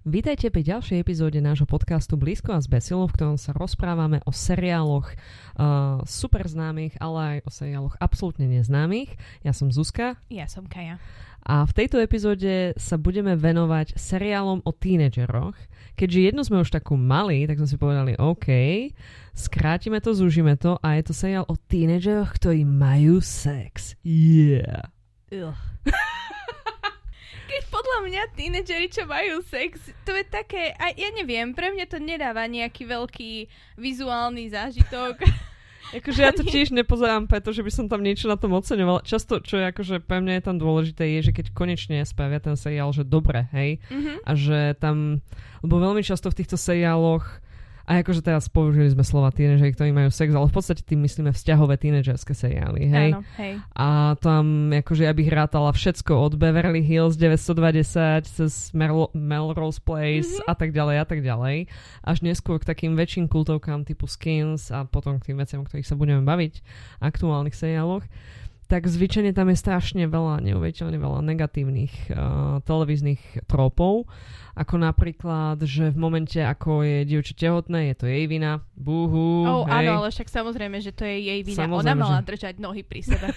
Vítajte pri ďalšej epizóde nášho podcastu Blízko a zbesilo, v ktorom sa rozprávame o seriáloch uh, super známych, ale aj o seriáloch absolútne neznámych. Ja som Zuzka. Ja som Kaja. A v tejto epizóde sa budeme venovať seriálom o tínedžeroch. Keďže jednu sme už takú mali, tak sme si povedali OK, skrátime to, zúžime to a je to seriál o tínedžeroch, ktorí majú sex. Yeah. Keď podľa mňa tínedžeri, čo majú sex, to je také, aj ja neviem, pre mňa to nedáva nejaký veľký vizuálny zážitok. Akože ja to tiež nepozerám, pretože by som tam niečo na tom oceňovala. Často, čo je akože pre mňa je tam dôležité, je, že keď konečne spravia ten seriál, že dobre, hej, Mhm. a že tam, lebo veľmi často v týchto seriáloch a akože teraz použili sme slova tínedžeri, ktorí majú sex, ale v podstate tým myslíme vzťahové tínedžerské seriály, hej. Áno, hej. A tam, akože ja bych rátala všetko od Beverly Hills 920 cez Mel- Melrose Place Mhm. a tak ďalej a tak ďalej. Až neskôr k takým väčším kultovkám typu Skins a potom k tým veciam, o ktorých sa budeme baviť, aktuálnych seriáloch tak zvyčajne tam je strašne veľa, neuveriteľne veľa negatívnych uh, televíznych trópov, ako napríklad, že v momente, ako je dievča tehotné, je to jej vina, búhu, Oh, hej. áno, ale však samozrejme, že to je jej vina. Ona Samozrejme, mala že- držať nohy pri sebe.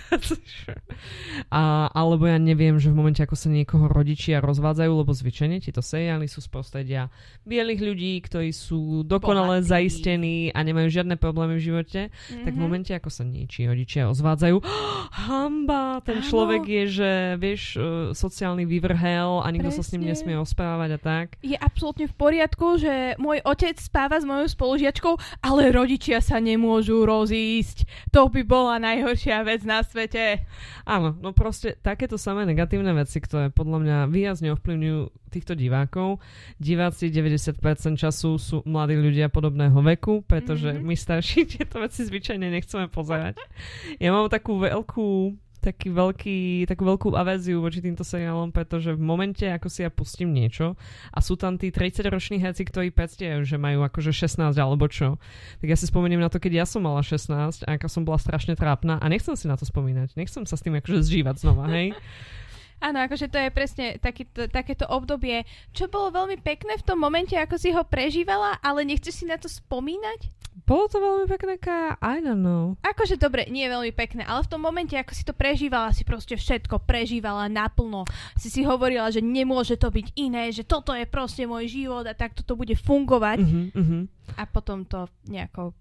A, alebo ja neviem, že v momente, ako sa niekoho rodičia rozvádzajú, lebo zvyčajne tieto seriály sú z prostredia bielých ľudí, ktorí sú dokonale Bohatí. zaistení a nemajú žiadne problémy v živote, tak v Mhm. momente, ako sa niečí rodičia rozvádzajú, hamba, ten Áno. človek je, že vieš, uh, sociálny vyvrhel a nikto sa s ním Presne. nesmie rozprávať a tak. Je absolútne v poriadku, že môj otec spáva s mojou spolužiačkou, ale rodičia sa nemôžu rozísť. To by bola najhoršia vec na svete. Áno, no proste takéto samé negatívne veci, ktoré podľa mňa výrazne ovplyvňujú týchto divákov. Diváci 90% času sú mladí ľudia podobného veku, pretože Mhm. my starší tieto veci zvyčajne nechceme pozerať. Ja mám takú veľkú taký veľký, takú veľkú averziu voči týmto seriálom, pretože v momente, ako si ja pustím niečo a sú tam tí 30-roční herci, ktorí predstierajú, že majú akože 16 alebo čo, tak ja si spomeniem na to, keď ja som mala 16 a aká som bola strašne trápna a nechcem si na to spomínať. Nechcem sa s tým akože zžívať znova, hej? Áno, akože to je presne takýto, takéto obdobie, čo bolo veľmi pekné v tom momente, ako si ho prežívala, ale nechceš si na to spomínať? Bolo to veľmi pekné, Kaja? I don't know. Akože dobre, nie je veľmi pekné, ale v tom momente, ako si to prežívala, si proste všetko prežívala naplno. Si si hovorila, že nemôže to byť iné, že toto je proste môj život a takto to bude fungovať. Uh-huh, uh-huh. A potom to nejako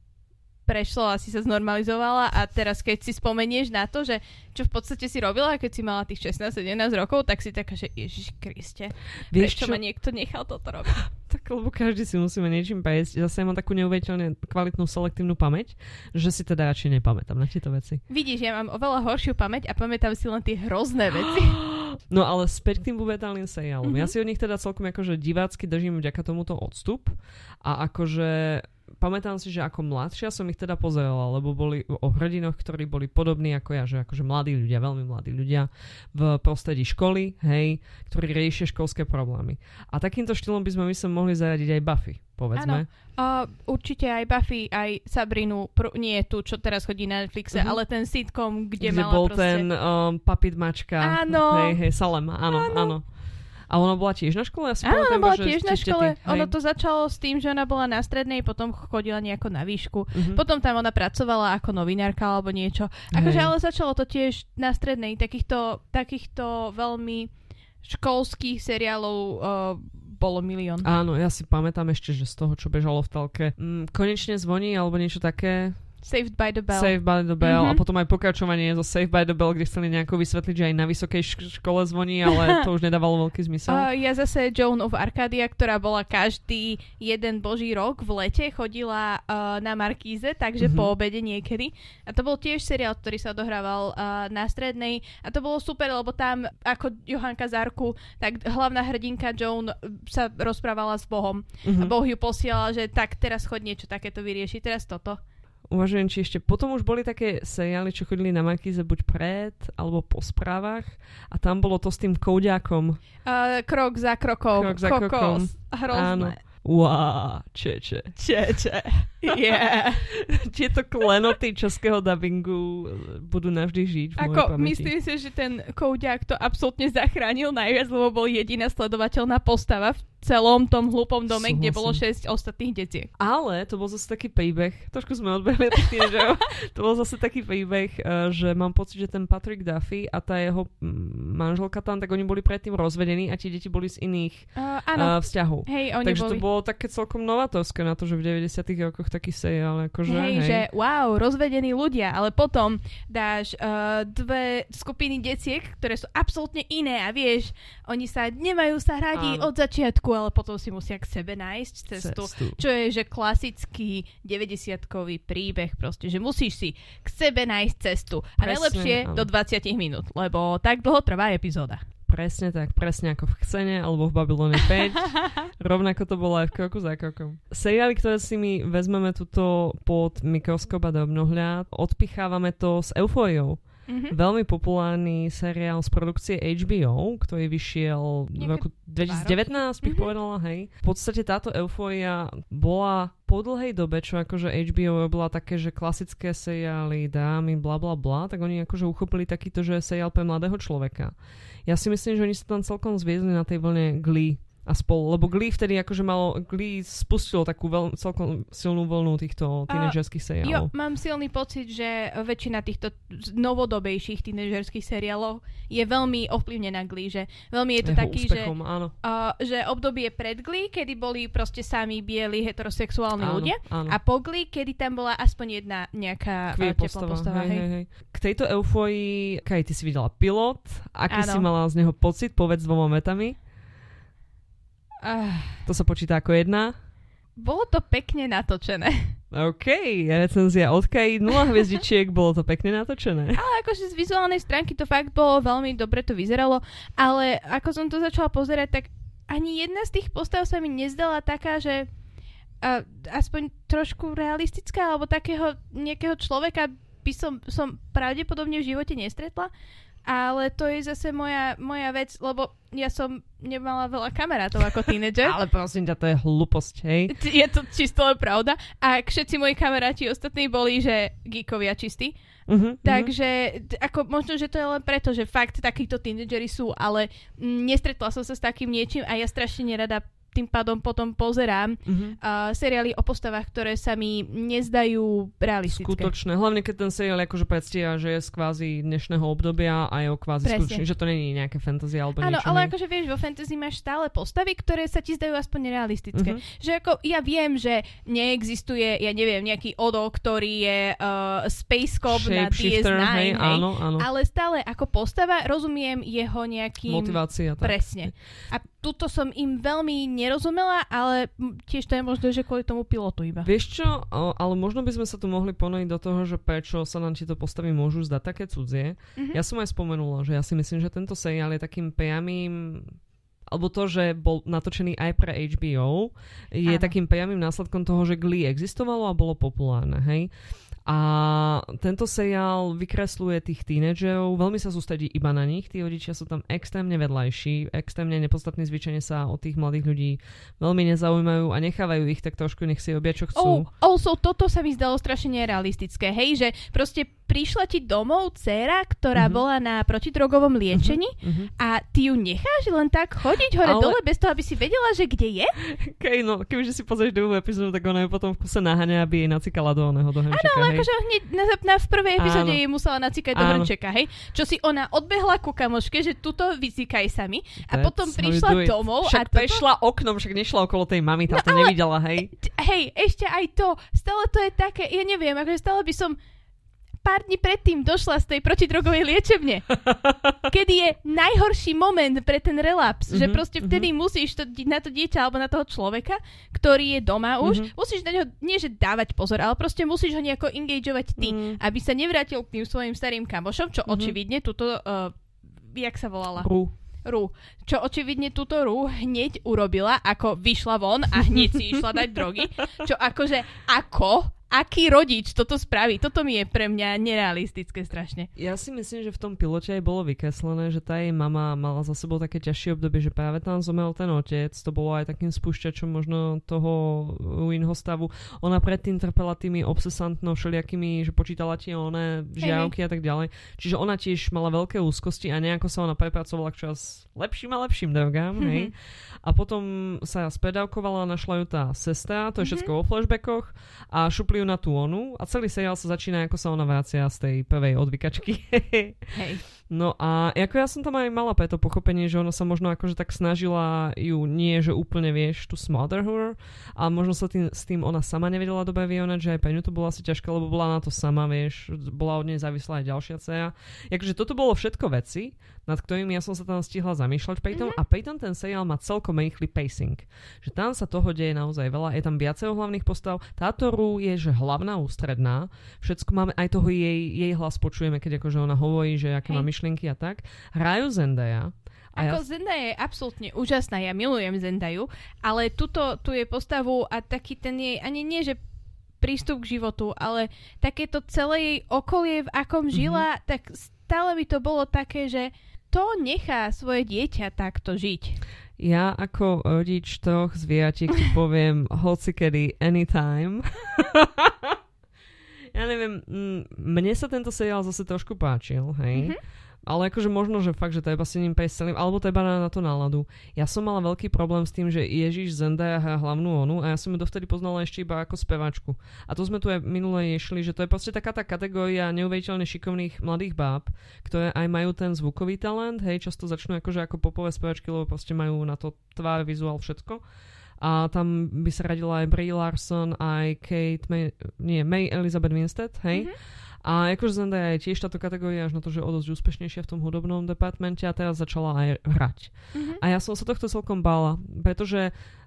prešlo a si sa znormalizovala a teraz keď si spomenieš na to, že čo v podstate si robila, keď si mala tých 16-17 rokov, tak si taká, že Ježiš Kriste, Vieš prečo čo? ma niekto nechal toto robiť? Tak lebo každý si musíme niečím prejsť. Zase ja mám takú neuveriteľne kvalitnú selektívnu pamäť, že si teda radšej nepamätám na tieto veci. Vidíš, ja mám oveľa horšiu pamäť a pamätám si len tie hrozné veci. No ale späť k tým pubertálnym seriálom. Mhm. Ja si od nich teda celkom akože divácky držím vďaka tomuto odstup a akože pamätám si, že ako mladšia som ich teda pozerala, lebo boli o hrdinoch, ktorí boli podobní ako ja, že akože mladí ľudia, veľmi mladí ľudia v prostredí školy, hej, ktorí riešia školské problémy. A takýmto štýlom by sme my sa mohli zaradiť aj Buffy, povedzme. Uh, určite aj Buffy, aj Sabrinu, pr- nie tu, čo teraz chodí na Netflixe, Mhm. ale ten sitcom, kde, Kde mala bol proste... ten um, papit mačka. Áno. Hej, hej, Salem, áno, áno. áno. A ona bola tiež na škole? Ja si Áno, ona bola tiež na škole. hej. Ono to začalo s tým, že ona bola na strednej, potom chodila nejako na výšku. Mhm. Potom tam ona pracovala ako novinárka alebo niečo. Akože ale začalo to tiež na strednej. Takýchto, takýchto veľmi školských seriálov uh, bolo milión. Áno, ja si pamätám ešte, že z toho, čo bežalo v telke, mm, konečne zvoní, alebo niečo také, Saved by the Bell. Save by the Bell, a Mhm. potom aj pokračovanie zo Save by the Bell, kde chceli nejako vysvetliť, že aj na vysokej šk- škole zvoní, ale to už nedávalo veľký zmysel. Uh, ja zase Joan of Arcadia, ktorá bola každý jeden boží rok v lete, chodila uh, na Markíze, takže Mhm. po obede niekedy. A to bol tiež seriál, ktorý sa odohrával uh, na strednej. A to bolo super, lebo tam ako Johanka Zarku, tak hlavná hrdinka Joan uh, sa rozprávala s Bohom. A Mhm. Boh ju posielal, že tak teraz chod niečo takéto vyriešiť, teraz toto. Uvažujem, či ešte potom už boli také seriály, čo chodili na Markíze buď pred, alebo po správach a tam bolo to s tým kouďákom. Uh, krok za krokom. Krok za krokom. kokos. Hrozné. Wow, čeče. Čeče. Yeah. Tieto klenoty českého dubbingu budú navždy žiť v Ako, myslím si, že ten kouďák to absolútne zachránil najviac, lebo bol jediná sledovateľná postava v celom tom hlupom dome, kde Súhlasím. bolo 6 ostatných detiek. Ale to bol zase taký príbeh, trošku sme odbehli od to bol zase taký príbeh, eh, že mám pocit, že ten Patrick Duffy a tá jeho manželka tam, tak oni boli predtým rozvedení a tie deti boli z iných Uh, áno. áno, vzťahov. hej, oni Takže boli... to bolo také celkom novatorské na to, že v 90 rokoch taký seriál, akože, hej, hej. že wow, rozvedení ľudia, ale potom dáš uh, dve skupiny detiek, ktoré sú absolútne iné a vieš, oni sa nemajú sa radi Áno. od začiatku, ale potom si musia k sebe nájsť cestu. Cestu. Čo je, že klasický 90-kový príbeh proste, že musíš si k sebe nájsť cestu. A Presne, najlepšie áno. do 20 minút, lebo tak dlho trvá epizóda. Presne tak, presne ako v Xene alebo v Babylone 5. Rovnako to bolo aj v kroku za krokom. Seriály, ktoré si my vezmeme tuto pod mikroskop a drobnohľad, odpichávame to s eufóriou. Mhm. Veľmi populárny seriál z produkcie HBO, ktorý vyšiel v Nejaké roku dva 2019, bych Mhm. povedala, hej. V podstate táto eufória bola po dlhej dobe, čo akože HBO robila také, že klasické seriály, dámy, bla bla bla, tak oni akože uchopili takýto, že seriál pre mladého človeka. Ja si myslím, že oni sa tam celkom zviezli na tej vlne Glee a spolu, lebo Glee vtedy akože malo, Glee spustilo takú veľ, celkom silnú vlnu týchto tínedžerských Jo, seriálov. mám silný pocit, že väčšina týchto novodobejších tínežerských seriálov je veľmi ovplyvnená Glee, že veľmi je to Jeho taký, že úspechom, áno. Uh, že obdobie pred Glee, kedy boli proste sami bieli heterosexuálni Áno, ľudia áno. a po Glee, kedy tam bola aspoň jedna nejaká Queer uh, teplá postava. hej, hej. hej. K tejto eufórii, Kaj, ty si videla pilot, aký Áno. si mala z neho pocit, povedz dvoma metami. Uh, To sa počíta ako jedna. bolo to pekne natočené. OK, recenzia od Kaj, 0 hviezdičiek, bolo to pekne natočené. Ale akože z vizuálnej stránky to fakt bolo veľmi dobre to vyzeralo, ale ako som to začala pozerať, tak ani jedna z tých postav sa mi nezdala taká, že uh, aspoň trošku realistická, alebo takého nejakého človeka by som, som pravdepodobne v živote nestretla. Ale to je zase moja, moja vec, lebo ja som nemala veľa kamarátov ako tínedžer. Ale prosím ťa, to je hlúposť, hej. Je to čisto pravda. A všetci moji kamaráti ostatní boli, že geekovia čistí. Uh-huh, Takže t- ako možno, že to je len preto, že fakt takíto tínedžeri sú, ale mm, nestretla som sa s takým niečím a ja strašne nerada tým pádom potom pozerám uh-huh. uh, seriály o postavách, ktoré sa mi nezdajú realistické. Skutočné. Hlavne keď ten seriál akože predstiera, že je z kvázi dnešného obdobia a je o kvázi Presne. skutočný, že to není nejaké fantasy alebo Áno, niečo. ale hej. akože vieš, vo fantasy máš stále postavy, ktoré sa ti zdajú aspoň realistické. Mhm. Že ako ja viem, že neexistuje, ja neviem, nejaký Odo, ktorý je uh, Space Cop na DS9, Shapeshifter, hej, hej, áno, áno. ale stále ako postava rozumiem jeho nejakým... Motivácia. Tak. Presne. A tuto som im veľmi nerozumela, ale tiež to je možno, že kvôli tomu pilotu iba. Vieš čo, ale možno by sme sa tu mohli ponoriť do toho, že prečo sa nám tieto postavy môžu zdať také cudzie. Mhm. Ja som aj spomenula, že ja si myslím, že tento seriál je takým priamým alebo to, že bol natočený aj pre HBO, je Áno. takým priamým následkom toho, že Glee existovalo a bolo populárne, hej. A tento seriál vykresluje tých tínedžerov, veľmi sa sústredí iba na nich, tí rodičia sú tam extrémne vedľajší, extrémne nepodstatní, zvyčajne sa o tých mladých ľudí veľmi nezaujímajú a nechávajú ich tak trošku, nech si robia, čo Oh, chcú. also, toto sa mi zdalo strašne nerealistické, hej, že proste prišla ti domov dcéra, ktorá Mhm. bola na protidrogovom liečení Mhm. a ty ju necháš len tak chodiť hore Ale- dole bez toho, aby si vedela, že kde je? Kej, no, kebyže si pozrieš druhú epizódu, tak ona ju potom v kuse naháňa, aby jej nacikala do oného, do henčeka, Ale hej. akože hneď na, na, v prvej epizóde Áno. jej musela nacikať do Áno. hrnčeka, hej? Čo si ona odbehla ku kamoške, že tuto vycikaj sami a That's potom prišla domov Však a toto... prešla oknom, však nešla okolo tej mamy, tá No to ale- nevidela, hej. Hej, ešte aj to. Stále to je také, ja neviem, akože stále by som pár dní predtým došla z tej protidrogovej liečebne, kedy je najhorší moment pre ten relaps, mm-hmm, že Mhm, proste vtedy mm-hmm. musíš to, na to dieťa alebo na toho človeka, ktorý je doma už, Mhm. mm-hmm. musíš na neho nie že dávať pozor, ale proste musíš ho nejako engageovať ty, Mm. aby sa nevrátil k tým svojim starým kamošom, čo Mhm. očividne túto, uh, jak sa volala? Rú. Rú. Čo očividne túto Rú hneď urobila, ako vyšla von a hneď si išla dať drogy. Čo akože, ako, aký rodič toto spraví. Toto mi je pre mňa nerealistické strašne. Ja si myslím, že v tom pilote aj bolo vykreslené, že tá jej mama mala za sebou také ťažšie obdobie, že práve tam zomrel ten otec. To bolo aj takým spúšťačom možno toho inho stavu. Ona predtým trpela tými obsesantnou všelijakými, že počítala tie one žiavky a tak ďalej. Čiže ona tiež mala veľké úzkosti a nejako sa ona prepracovala k čas lepším a lepším drogám. Mm-hmm. Hej? A potom sa spedávkovala, našla ju tá sestra, to je mm-hmm. všetko vo flashbackoch a šupli ju na tú onu a celý seriál sa začína, ako sa ona vracia z tej prvej odvykačky. Hej. No a ako ja som tam aj mala preto pochopenie, že ona sa možno akože tak snažila ju nie, že úplne vieš, tu smother her, ale možno sa tým, s tým ona sama nevedela dobre vyonať, že aj pre ňu to bolo asi ťažké, lebo bola na to sama, vieš, bola od nej závislá aj ďalšia dcera. Akože toto bolo všetko veci, nad ktorými ja som sa tam stihla zamýšľať pritom mm-hmm. a pritom ten seriál má celkom rýchly pacing. Že tam sa toho deje naozaj veľa, je tam viacero hlavných postav. Táto Ru je, že hlavná ústredná, všetko máme, aj toho jej, jej hlas počujeme, keď akože ona hovorí, že aké hey. má myšlienky a tak. Hrajú Zendaya, a Ako ja... Zendaya je absolútne úžasná, ja milujem Zendayu, ale tuto, tu je postavu a taký ten jej, ani nie, že prístup k životu, ale takéto celé jej okolie, v akom mm-hmm. žila, tak stále by to bolo také, že to nechá svoje dieťa takto žiť. Ja ako rodič troch zvieratiek ti poviem hocikedy, anytime. ja neviem, mne sa tento seriál zase trošku páčil, hej. Mm-hmm. Ale akože možno, že fakt, že to je iba s ním celým, alebo to iba na, na to náladu. Ja som mala veľký problém s tým, že Ježiš Zendaya hrá hlavnú onu a ja som ju dovtedy poznala ešte iba ako speváčku. A to sme tu aj minule ješli, že to je proste taká tá kategória neuveriteľne šikovných mladých báb, ktoré aj majú ten zvukový talent, hej, často začnú akože ako popové speváčky, lebo proste majú na to tvár, vizuál, všetko a tam by sa radila aj Brie Larson, aj Kate, May, nie, May Elizabeth Winstead, hej. Mm-hmm. A akože Zendaya je tiež táto kategória až na to, že o dosť úspešnejšia v tom hudobnom departmente a teraz začala aj hrať. Mm-hmm. A ja som sa tohto celkom bála, pretože Uh,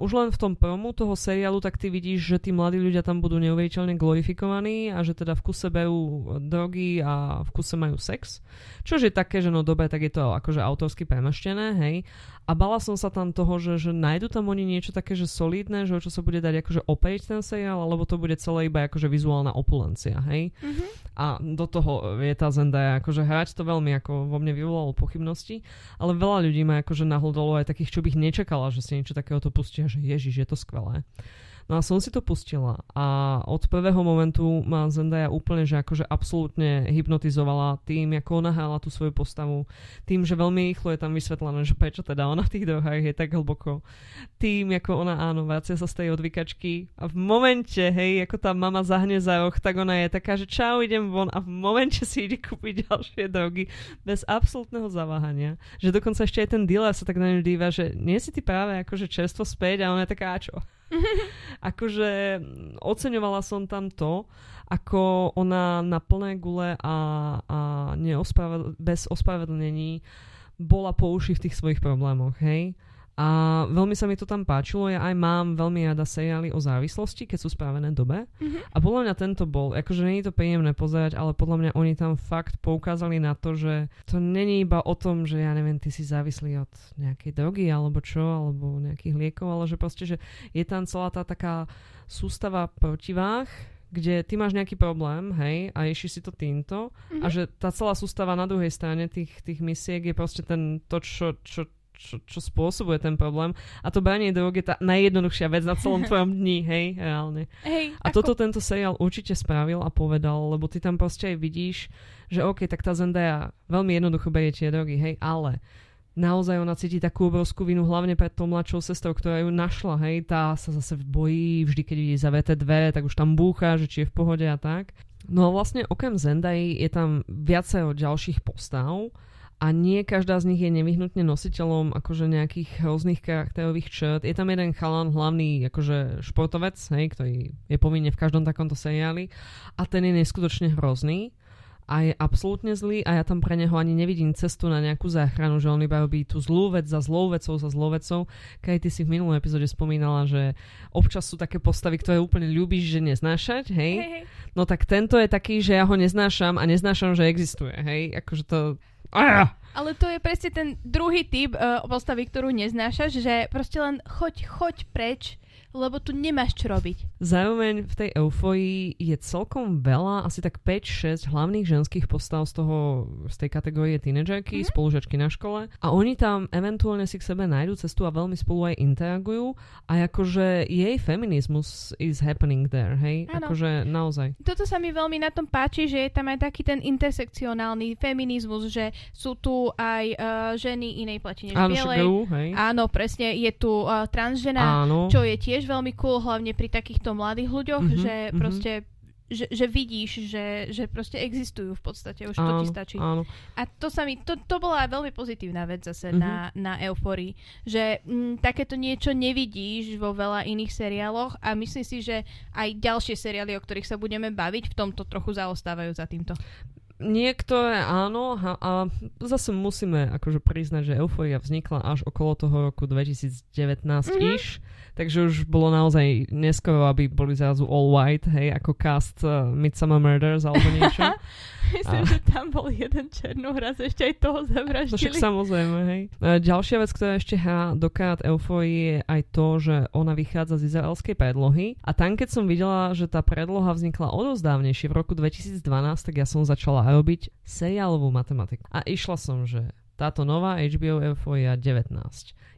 už len v tom promu toho seriálu, tak ty vidíš, že tí mladí ľudia tam budú neuveriteľne glorifikovaní a že teda v kuse berú drogy a v kuse majú sex. Čož je také, že no dobre, tak je to akože autorsky premaštené, hej. A bala som sa tam toho, že, že nájdu tam oni niečo také, že solidné, že o čo sa bude dať akože opäť ten seriál, alebo to bude celé iba akože vizuálna opulencia, hej. Mm-hmm. A do toho vie tá Zendaya akože hrať to veľmi ako vo mne vyvolalo pochybnosti, ale veľa ľudí ma akože nahlodalo aj takých, čo bych nečakala, že si niečo takého to že ježiš, je to skvelé. No a som si to pustila a od prvého momentu ma Zendaya úplne, že akože absolútne hypnotizovala tým, ako ona hrála tú svoju postavu, tým, že veľmi rýchlo je tam vysvetlené, že prečo teda ona v tých dohách je tak hlboko. Tým, ako ona áno, vracia sa z tej odvykačky a v momente, hej, ako tá mama zahne za roh, tak ona je taká, že čau, idem von a v momente si ide kúpiť ďalšie drogy bez absolútneho zaváhania. Že dokonca ešte aj ten dealer sa tak na ňu díva, že nie si ty práve akože čerstvo späť a ona je taká, čo? akože oceňovala som tam to, ako ona na plné gule a, a neospravedl- bez ospravedlnení bola po uši v tých svojich problémoch, hej. A veľmi sa mi to tam páčilo. Ja aj mám veľmi rada seriály o závislosti, keď sú spravené dobe. Mm-hmm. A podľa mňa tento bol, akože není to príjemné pozerať, ale podľa mňa oni tam fakt poukázali na to, že to není iba o tom, že ja neviem, ty si závislý od nejakej drogy alebo čo, alebo nejakých liekov, ale že proste, že je tam celá tá taká sústava protivách, kde ty máš nejaký problém, hej, a ješi si to týmto mm-hmm. a mhm. že tá celá sústava na druhej strane tých, tých misiek je proste ten, to, čo, čo čo, čo spôsobuje ten problém. A to branie drog je tá najjednoduchšia vec na celom tvojom dni, hej, reálne. Hej, a ako... toto tento seriál určite spravil a povedal, lebo ty tam proste aj vidíš, že OK, tak tá Zendaya veľmi jednoducho berie tie drogy, hej, ale naozaj ona cíti takú obrovskú vinu, hlavne pred tou mladšou sestrou, ktorá ju našla, hej, tá sa zase bojí, vždy keď vidí zaveté dvere, tak už tam búcha, že či je v pohode a tak. No a vlastne okrem Zendai je tam viacero ďalších postav, a nie každá z nich je nevyhnutne nositeľom akože nejakých hrozných charakterových črt. Je tam jeden chalan, hlavný akože športovec, hej, ktorý je povinne v každom takomto seriáli a ten je neskutočne hrozný a je absolútne zlý a ja tam pre neho ani nevidím cestu na nejakú záchranu, že on iba robí tú zlú vec za zlou vecou za zlou vecou. Keď ty si v minulom epizóde spomínala, že občas sú také postavy, ktoré úplne ľúbiš, že neznášať, hej? Hey, hey. No tak tento je taký, že ja ho neznášam a neznášam, že existuje, hej? Akože to Ah! Ale to je presne ten druhý typ uh, postavy, ktorú neznášaš, že proste len choď, choď preč, lebo tu nemáš čo robiť. Zároveň v tej euforii je celkom veľa, asi tak 5-6 hlavných ženských postav z toho, z tej kategórie tínedžerky, mm-hmm. spolužačky na škole a oni tam eventuálne si k sebe nájdu cestu a veľmi spolu aj interagujú a akože jej feminizmus is happening there, hej? Áno. Akože naozaj. Toto sa mi veľmi na tom páči, že je tam aj taký ten intersekcionálny feminizmus, že sú tu aj uh, ženy inej pleti než Áno, bielej. však, hej. Áno, presne, je tu uh, transžena, Áno. čo je tiež veľmi cool, hlavne pri takýchto mladých ľuďoch, Mhm, že mhm. proste že, že vidíš, že, že proste existujú v podstate, už to áno, ti stačí. Áno. A to sa mi, to, to bola veľmi pozitívna vec zase Mhm. na, na Euphorii, že mm, takéto niečo nevidíš vo veľa iných seriáloch a myslím si, že aj ďalšie seriály, o ktorých sa budeme baviť, v tomto trochu zaostávajú za týmto. Niektoré áno a, a zase musíme akože priznať, že Euphoria vznikla až okolo toho roku 2019 Mhm. iš, takže už bolo naozaj neskoro, aby boli zrazu all white, hej, ako cast uh, Midsummer Murders alebo niečo. Myslím, A- že tam bol jeden černohraz, ešte aj toho To však zavraždili. samozrejme, hej. E, Ďalšia vec, ktorá ešte hrá do kart Euphorii je aj to, že ona vychádza z izraelskej predlohy a tam, keď som videla, že tá predloha vznikla odozdávnejšie v roku 2012, tak ja som začala robiť seriálovú matematiku. A išla som, že táto nová HBO Euphoria 19,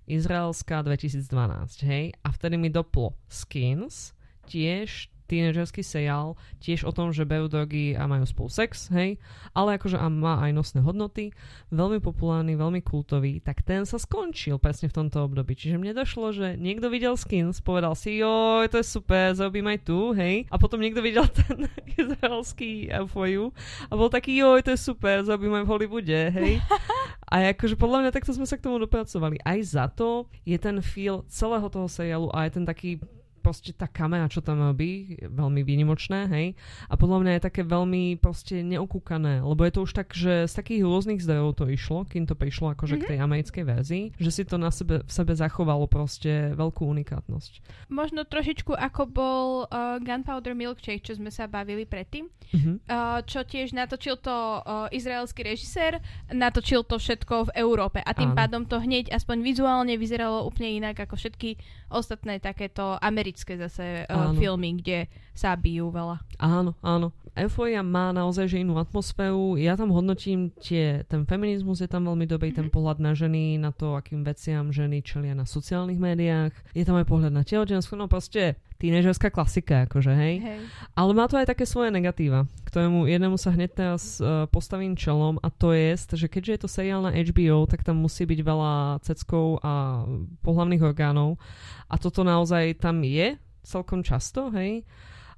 izraelská 2012, hej, a vtedy mi doplo Skins, tiež tínedžerský seriál, tiež o tom, že berú drogy a majú spolu sex, hej, ale akože a má aj nosné hodnoty, veľmi populárny, veľmi kultový, tak ten sa skončil presne v tomto období. Čiže mne došlo, že niekto videl Skins, povedal si, joj, to je super, zrobím aj tu, hej, a potom niekto videl ten izraelský Euphoria a bol taký, joj, to je super, zrobím aj v Hollywoode, hej. A akože podľa mňa takto sme sa k tomu dopracovali. Aj za to je ten feel celého toho seriálu a aj ten taký proste tá kamera, čo tam robí, je veľmi výnimočné, hej. A podľa mňa je také veľmi proste neokúkané, lebo je to už tak, že z takých rôznych zdrojov to išlo, kým to prišlo akože mm-hmm. k tej americkej verzii, že si to na sebe, v sebe zachovalo proste veľkú unikátnosť. Možno trošičku ako bol uh, Gunpowder Milkshake, čo sme sa bavili predtým. Mhm. Uh, čo tiež natočil to uh, izraelský režisér, natočil to všetko v Európe a tým Áno. pádom to hneď aspoň vizuálne vyzeralo úplne inak ako všetky ostatné takéto americké zase uh, Áno. filmy, kde sa bijú veľa. Áno, áno. Euphoria má naozaj že inú atmosféru. Ja tam hodnotím tie, ten feminizmus je tam veľmi dobrý, mm-hmm. ten pohľad na ženy, na to, akým veciam ženy čelia na sociálnych médiách. Je tam aj pohľad na tehotenstvo, no proste tínežerská klasika, akože, hej. Hej. Ale má to aj také svoje negatíva, ktorému jednému sa hneď teraz uh, postavím čelom a to je, že keďže je to seriál na HBO, tak tam musí byť veľa ceckov a pohlavných orgánov a toto naozaj tam je celkom často, hej.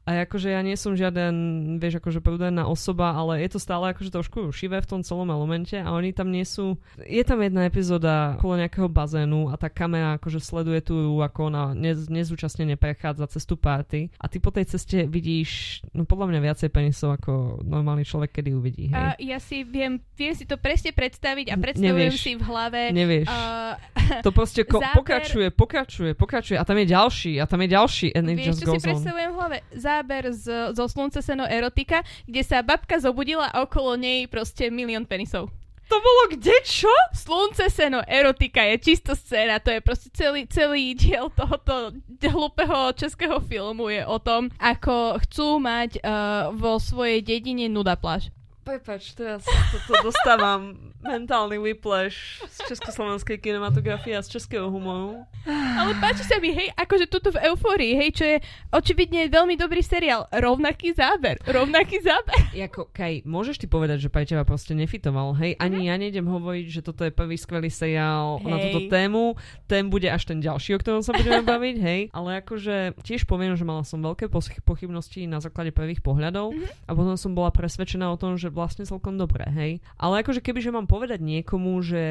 A akože ja nie som žiaden, vieš, akože prúdená osoba, ale je to stále akože trošku šivé v tom celom elemente a oni tam nie sú... Je tam jedna epizóda okolo nejakého bazénu a tá kamera akože sleduje tu, ako ona nez, nezúčastnene prechádza cez tú party a ty po tej ceste vidíš, no podľa mňa viacej penisov ako normálny človek, kedy uvidí, hej. A ja si viem, viem si to presne predstaviť a predstavujem nevieš. si v hlave Nevieš. uh, to proste ko- záber- pokračuje, pokračuje, pokračuje a tam je ďalší a tam je ďalší and it Vieš, just si on. predstavujem v hlave? Záber z, zo Slunce seno erotika, kde sa babka zobudila a okolo nej proste milión penisov. To bolo kde, čo? Slunce seno erotika je čisto scéna, to je proste celý, celý diel tohoto hlupého českého filmu je o tom, ako chcú mať uh, vo svojej dedine nuda pláž. Prepač, teraz toto dostávam mentálny whiplash z československej kinematografie a z českého humoru. Ale páči sa mi, hej, akože tuto v Eufórii, hej, čo je očividne veľmi dobrý seriál. Rovnaký záber, rovnaký záber. Jako, Kaj, môžeš ty povedať, že pre teba proste nefitoval, hej? Ani ja nejdem hovoriť, že toto je prvý skvelý seriál na Hej. túto tému. Ten bude až ten ďalší, o ktorom sa budeme baviť, hej? Ale akože tiež poviem, že mala som veľké poch- pochybnosti na základe prvých pohľadov Mhm. a potom som bola presvedčená o tom, že vlastne celkom dobré, hej? Ale akože keby, že mám povedať niekomu, že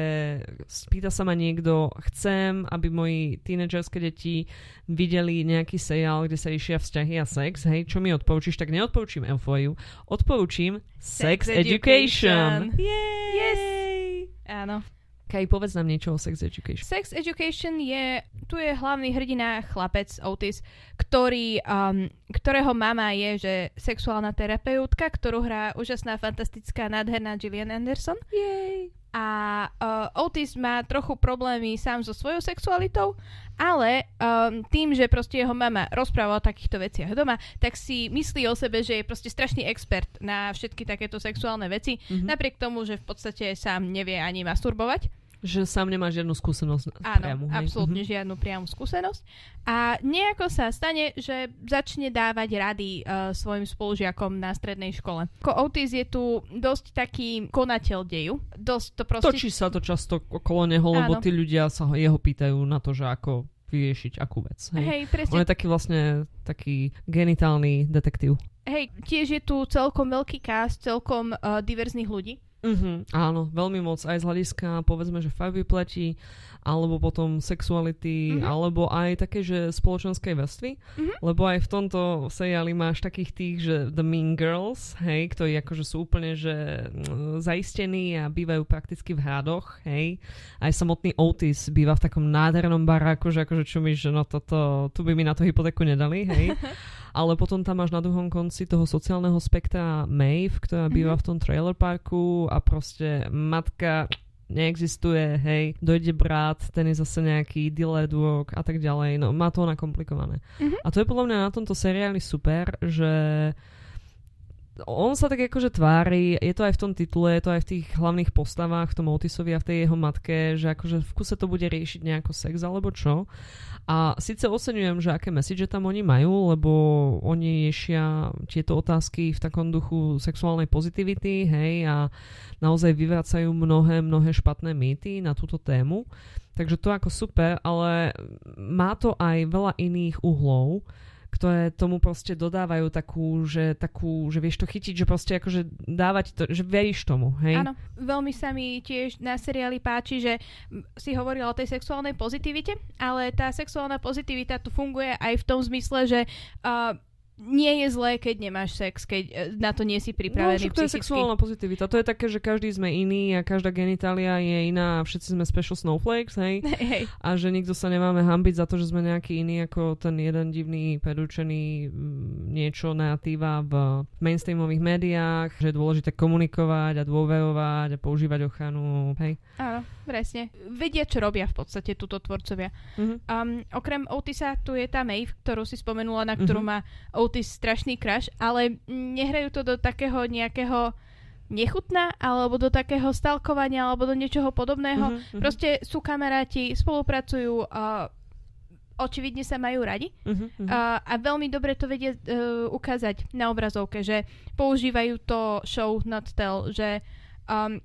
spýta sa ma niekto, chcem, aby moji tínedžerské deti videli nejaký seriál, kde sa riešia vzťahy a sex, hej, čo mi odporúčiš, tak neodporúčim Euphoriu, odporúčim Sex, Sex Education. Education. Yay! Yes. Áno. Kaj, povedz nám niečo o Sex Education. Sex Education je, tu je hlavný hrdina chlapec Otis, ktorý, um, ktorého mama je, že sexuálna terapeutka, ktorú hrá úžasná, fantastická, nádherná Gillian Anderson. Yay! A uh, Otis má trochu problémy sám so svojou sexualitou, ale um, tým, že proste jeho mama rozpráva o takýchto veciach doma, tak si myslí o sebe, že je proste strašný expert na všetky takéto sexuálne veci, mm-hmm. napriek tomu, že v podstate sám nevie ani masturbovať. Že sám nemá žiadnu skúsenosť Áno, priamu. hej? absolútne Mhm. žiadnu priamu skúsenosť. A nejako sa stane, že začne dávať rady uh, svojim spolužiakom na strednej škole. Ko Otis je tu dosť taký konateľ deju. Dosť to proste... Točí sa to často okolo neho, lebo Áno. tí ľudia sa ho, jeho pýtajú na to, že ako vyriešiť akú vec. Hej. Hej, On presne. je taký vlastne taký genitálny detektív. Hej, tiež je tu celkom veľký cast, celkom uh, diverzných ľudí. Mhm, áno, veľmi moc aj z hľadiska povedzme, že farby pleti, alebo potom sexuality, Mhm. alebo aj také, že spoločenskej vrstvy, Mhm. lebo aj v tomto seriáli máš takých tých, že the mean girls, hej, ktorí akože sú úplne, že mm, zaistení a bývajú prakticky v hradoch, hej. Aj samotný Otis býva v takom nádhernom baráku, že akože čumíš, že no toto, tu by mi na to hypotéku nedali, hej. Ale potom tam máš na druhom konci toho sociálneho spektra Maeve, ktorá býva Mhm. v tom trailer parku a proste matka neexistuje, hej, dojde brat, ten je zase nejaký delayed work a tak ďalej, no má to ona komplikované. Mhm. A to je podľa mňa na tomto seriáli super, že on sa tak akože tvári, je to aj v tom titule, je to aj v tých hlavných postavách, v tom Otisovi a v tej jeho matke, že akože v kuse to bude riešiť nejako sex alebo čo. A síce oceňujem, že aké message tam oni majú, lebo oni riešia tieto otázky v takom duchu sexuálnej pozitivity, hej, a naozaj vyvracajú mnohé, mnohé špatné mýty na túto tému. Takže to ako super, ale má to aj veľa iných uhlov, ktoré tomu proste dodávajú takú, že, takú, že vieš to chytiť, že proste akože dávať to, že veríš tomu, hej? Áno, veľmi sa mi tiež na seriáli páči, že si hovorila o tej sexuálnej pozitivite, ale tá sexuálna pozitivita tu funguje aj v tom zmysle, že uh, nie je zlé, keď nemáš sex, keď uh, na to nie si No, pripravený však to je sexuálna pozitivita. To je také, že každý sme iný a každá genitália je iná a všetci sme special snowflakes, hej? Hej. A že nikto sa nemáme hambiť za to, že sme nejaký iný ako ten jeden divný, predurčený mm, niečo natíva v mainstreamových médiách, že je dôležité komunikovať a dôverovať a používať ochranu, hej? Áno, presne. Vedia, čo robia v podstate túto tvorcovia. Mhm. Um, okrem Otisa tu je tá Maeve, ktorú si spomenula, na ktorú Mhm. má Otis strašný crush, ale nehrajú to do takého nejakého nechutná, alebo do takého stalkovania, alebo do niečoho podobného. Mhm, mhm. Proste sú kamaráti, spolupracujú, uh, očividne sa majú radi Mhm, mhm. uh, a veľmi dobre to vedia uh, ukázať na obrazovke, že používajú to show not tell, že um,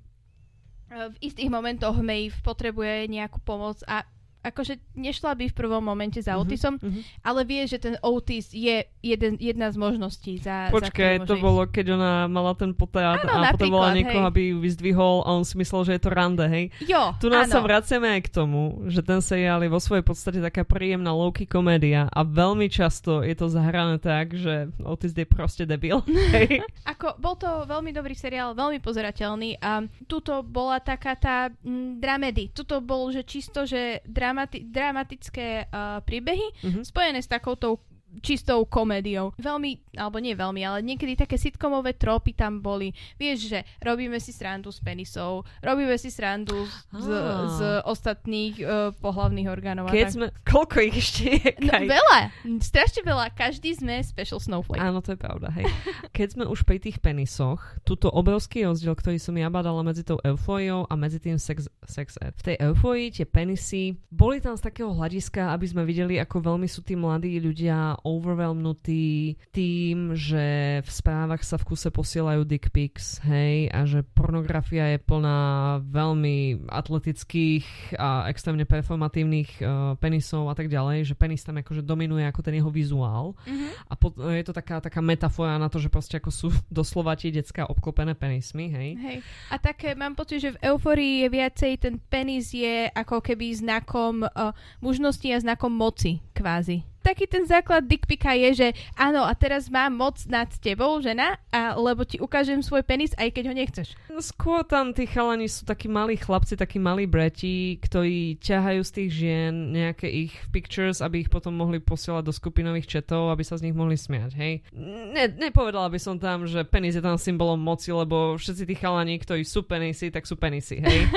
v istých momentoch Maeve potrebuje nejakú pomoc a akože nešla by v prvom momente za Otisom, mhm. ale vie, že ten Otis je jeden, jedna z možností za, za Počkaj, ktorú to môže bolo, keď ona mala ten potát Áno, a potrebovala napríklad, niekoho, hej. aby ju vyzdvihol a on si myslel, že je to rande, hej? ísť. Jo, Tu nás áno. sa vraciame aj k tomu, že ten seriál je vo svojej podstate taká príjemná low-key komédia a veľmi často je to zahrané tak, že Otis je proste debil. Hej? Ako, bol to veľmi dobrý seriál, veľmi pozerateľný a tuto bola taká tá mm, dramedy. Tuto bol, že čisto, že dramati- dramatické uh, príbehy Mhm. spojené s takoutou čistou komédiou. Veľmi, alebo nie veľmi, ale niekedy také sitcomové tropy tam boli. Vieš, že robíme si srandu z penisov, robíme si srandu z, z, Á. z ostatných uh, pohlavných orgánov. Keď tak. sme... Koľko ich ešte je? No, veľa, strašne veľa. Každý sme special snowflake. Áno, to je pravda, hej. Keď sme už pri tých penisoch, túto obrovský rozdiel, ktorý som ja badala medzi tou eufóriou a medzi tým sex, sex ed. V tej eufórii tie penisy boli tam z takého hľadiska, aby sme videli, ako veľmi sú tí mladí ľudia overwhelmnutí tým, že v správach sa v kuse posielajú dick pics, hej, a že pornografia je plná veľmi atletických a extrémne performatívnych uh, penisov a tak ďalej, že penis tam akože dominuje ako ten jeho vizuál. Mhm. A po, je to taká, taká metafora na to, že proste ako sú doslova tie decka obklopené penismi, hej? Hej. A také mám pocit, že v euforii je viacej ten penis je ako keby znakom uh, mužnosti a znakom moci kvázi. Taký ten základ dickpika je, že áno, a teraz mám moc nad tebou, žena, a lebo ti ukážem svoj penis, aj keď ho nechceš. No skôr tam tí chalani sú takí malí chlapci, takí malí breti, ktorí ťahajú z tých žien nejaké ich pictures, aby ich potom mohli posielať do skupinových chatov, aby sa z nich mohli smiať, hej. Ne, nepovedala by som tam, že penis je tam symbolom moci, lebo všetci tí chalani, ktorí sú penisy, tak sú penisy, hej.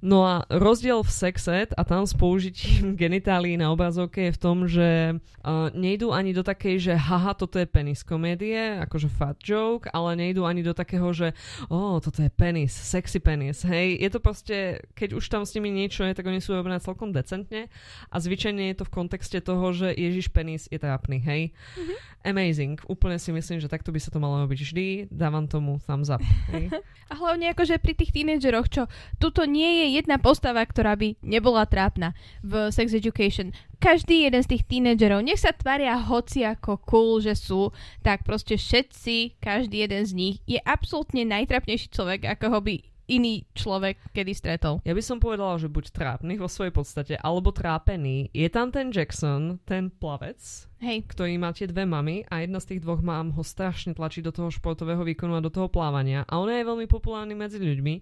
No a rozdiel v sexet a tam s použitím genitálií na obrazovke je v tom, že uh, nejdú ani do takej, že haha, toto je penis komédie, akože fat joke, ale nejdú ani do takého, že o, oh, toto je penis, sexy penis, hej. Je to proste, keď už tam s nimi niečo je, tak oni sú robené celkom decentne a zvyčajne je to v kontexte toho, že Ježiš penis je trápny, hej. Mm-hmm. Amazing. Úplne si myslím, že takto by sa to malo robiť vždy. Dávam tomu thumbs up. Hej. A hlavne akože pri tých tínedžeroch, čo tuto nie je jedna postava, ktorá by nebola trápna v Sex Education každý jeden z tých tínedžerov, nech sa tvária hoci ako cool, že sú, tak proste všetci, každý jeden z nich je absolútne najtrapnejší človek, ako ho by iný človek kedy stretol. Ja by som povedala, že buď trápny vo svojej podstate, alebo trápený. Je tam ten Jackson, ten plavec, Hej. ktorý má tie dve mamy a jedna z tých dvoch mám ho strašne tlačí do toho športového výkonu a do toho plávania. A on je veľmi populárny medzi ľuďmi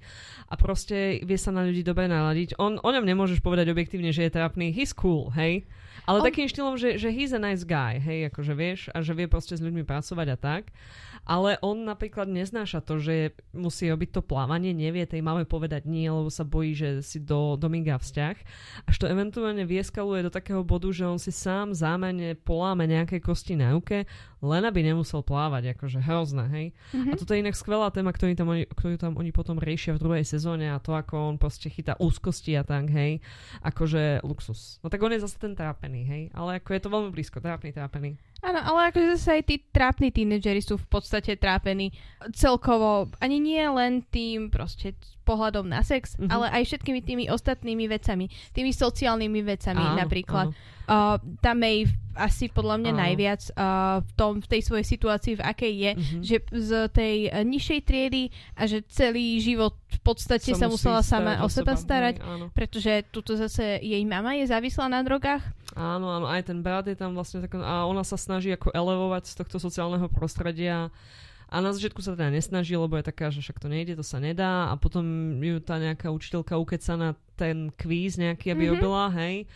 a proste vie sa na ľudí dobre naladiť. On, o ňom nemôžeš povedať objektívne, že je trápny. He's cool, hej. Ale on... takým štýlom, že, že he's a nice guy, hej, akože vieš, a že vie proste s ľuďmi pracovať a tak ale on napríklad neznáša to, že musí robiť to plávanie, nevie tej máme povedať nie, lebo sa bojí, že si do dominga vzťah. Až to eventuálne vieskaluje do takého bodu, že on si sám zámerne poláme nejaké kosti na ruke, len aby nemusel plávať, akože hrozné, hej. Mm-hmm. A toto je inak skvelá téma, ktorú tam, oni, ktorú tam oni potom riešia v druhej sezóne a to, ako on proste chytá úzkosti a tak, hej. Akože luxus. No tak on je zase ten trápený, hej. Ale ako je to veľmi blízko, trápny, trápený. Áno, ale akože zase aj tí trápni tínedžeri sú v podstate trápení celkovo, ani nie len tým proste pohľadom na sex, mm-hmm. ale aj všetkými tými ostatnými vecami, tými sociálnymi vecami áno, napríklad. Áno. Uh, tá Maeve asi podľa mňa áno. najviac uh, v, tom, v tej svojej situácii, v akej je, mm-hmm. že z tej uh, nižšej triedy a že celý život v podstate sa, sa musela sama o seba starať, áno. pretože tuto zase jej mama je závislá na drogách. Áno, áno, aj ten brat je tam vlastne tak, a ona sa snaží ako elevovať z tohto sociálneho prostredia. A na začiatku sa teda nesnaží, lebo je taká, že však to nejde, to sa nedá. A potom ju tá nejaká učiteľka ukeca na ten kvíz nejaký, aby mm-hmm. robila, hej.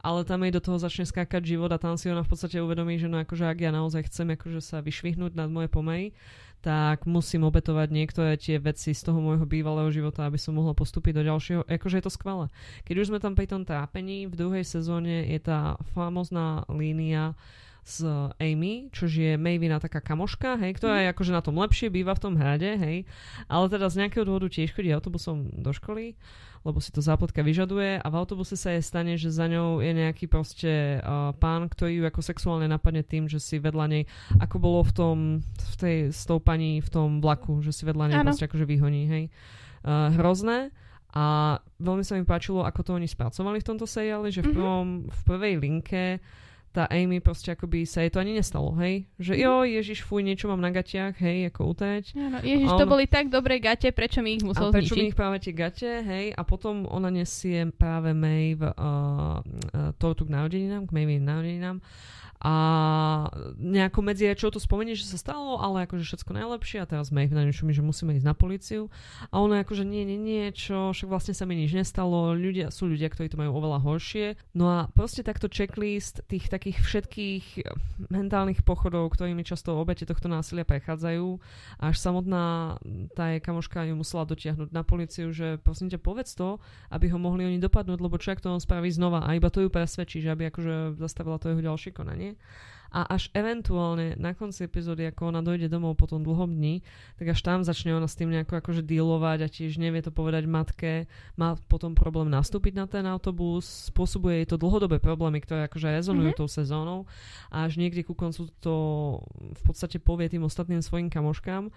Ale tam jej do toho začne skákať život a tam si ona v podstate uvedomí, že no akože ak ja naozaj chcem akože sa vyšvihnúť nad moje pomery, tak musím obetovať niektoré tie veci z toho môjho bývalého života, aby som mohla postúpiť do ďalšieho. Akože je to skvelé. Keď už sme tam pri tom trápení, v druhej sezóne je tá famozná línia s Amy, čo je Mavina taká kamoška, hej, ktorá je akože na tom lepšie, býva v tom hrade, hej, ale teda z nejakého dôvodu tiež chodí autobusom do školy lebo si to zápletka vyžaduje a v autobuse sa jej stane, že za ňou je nejaký proste uh, pán, ktorý ju ako sexuálne napadne tým, že si vedľa nej, ako bolo v tom, v tej, s tou pani v tom vlaku, že si vedľa nej ano. proste akože vyhoní, hej. Uh, hrozné. A veľmi sa mi páčilo, ako to oni spracovali v tomto seriáli, že v, mhm. prvom, v prvej linke tá Amy proste akoby sa jej to ani nestalo, hej? Že jo, Ježiš, fuj, niečo mám na gatiach, hej, ako uteť. Áno, Ježiš, on... to boli tak dobré gate, prečo mi ich musel a prečo mi ich práve tie gate, hej? A potom ona nesie práve Maeve uh, uh, tortu k narodeninám, k Maeve narodeninám a nejako medzi čo to spomenie, že sa stalo, ale akože všetko najlepšie a teraz Maeve na niečo mi, že musíme ísť na policiu a ona akože nie, nie, nie, čo, však vlastne sa mi nič nestalo, ľudia, sú ľudia, ktorí to majú oveľa horšie. No a proste takto checklist tých takých všetkých mentálnych pochodov, ktorými často obete tohto násilia prechádzajú až samotná tá je kamoška ju musela dotiahnuť na policiu, že prosím ťa povedz to, aby ho mohli oni dopadnúť, lebo čo ak to on spraví znova a iba to ju presvedčí, že aby akože zastavila to jeho ďalšie konanie. A až eventuálne na konci epizódy, ako ona dojde domov po tom dlhom dni, tak až tam začne ona s tým nejako akože dealovať a tiež nevie to povedať matke. Má potom problém nastúpiť na ten autobus, spôsobuje jej to dlhodobé problémy, ktoré akože rezonujú mm-hmm. tou sezónou a až niekde ku koncu to v podstate povie tým ostatným svojim kamoškám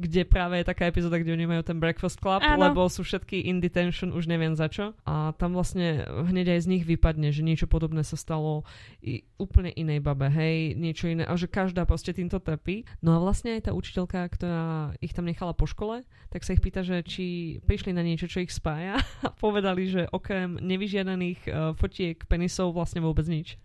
kde práve je taká epizóda, kde oni majú ten Breakfast Club, Áno. lebo sú všetky in detention, už neviem za čo. A tam vlastne hneď aj z nich vypadne, že niečo podobné sa stalo i úplne inej babe, hej, niečo iné. A že každá proste týmto trpí. No a vlastne aj tá učiteľka, ktorá ich tam nechala po škole, tak sa ich pýta, že či prišli na niečo, čo ich spája a povedali, že okrem nevyžiadaných uh, fotiek penisov vlastne vôbec nič.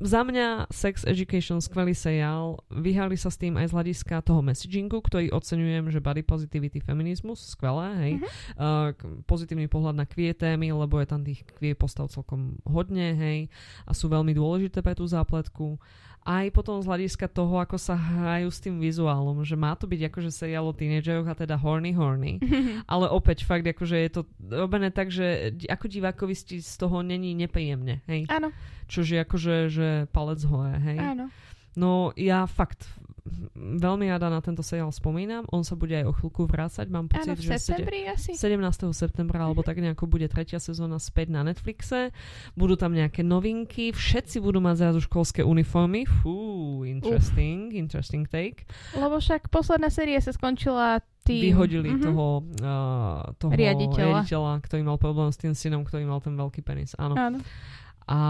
Za mňa Sex Education skvelý seriál. Vyhali sa s tým aj z hľadiska toho messagingu, ktorý oceňujem, že body positivity feminizmus, skvelé, hej. Mm-hmm. Uh, pozitívny pohľad na kvie témy, lebo je tam tých kvie postav celkom hodne, hej. A sú veľmi dôležité pre tú zápletku aj potom z hľadiska toho, ako sa hrajú s tým vizuálom, že má to byť akože seriál o tínedžeroch a teda horny horny, ale opäť fakt akože je to robené tak, že ako divákovi z toho není nepríjemne, hej? Áno. Čože akože že palec hore, hej? Áno. No ja fakt veľmi rada na tento seriál spomínam. On sa bude aj o chvíľku vrácať. Mám pocit, Áno, v že septembri asi. 17. septembra, alebo tak nejako bude tretia sezóna späť na Netflixe. Budú tam nejaké novinky. Všetci budú mať zrazu školské uniformy. Fú, interesting, Uf. interesting take. Lebo však posledná série sa skončila tým... Vyhodili mm-hmm. toho, uh, toho riaditeľa. riaditeľa, ktorý mal problém s tým synom, ktorý mal ten veľký penis. Áno. Áno. A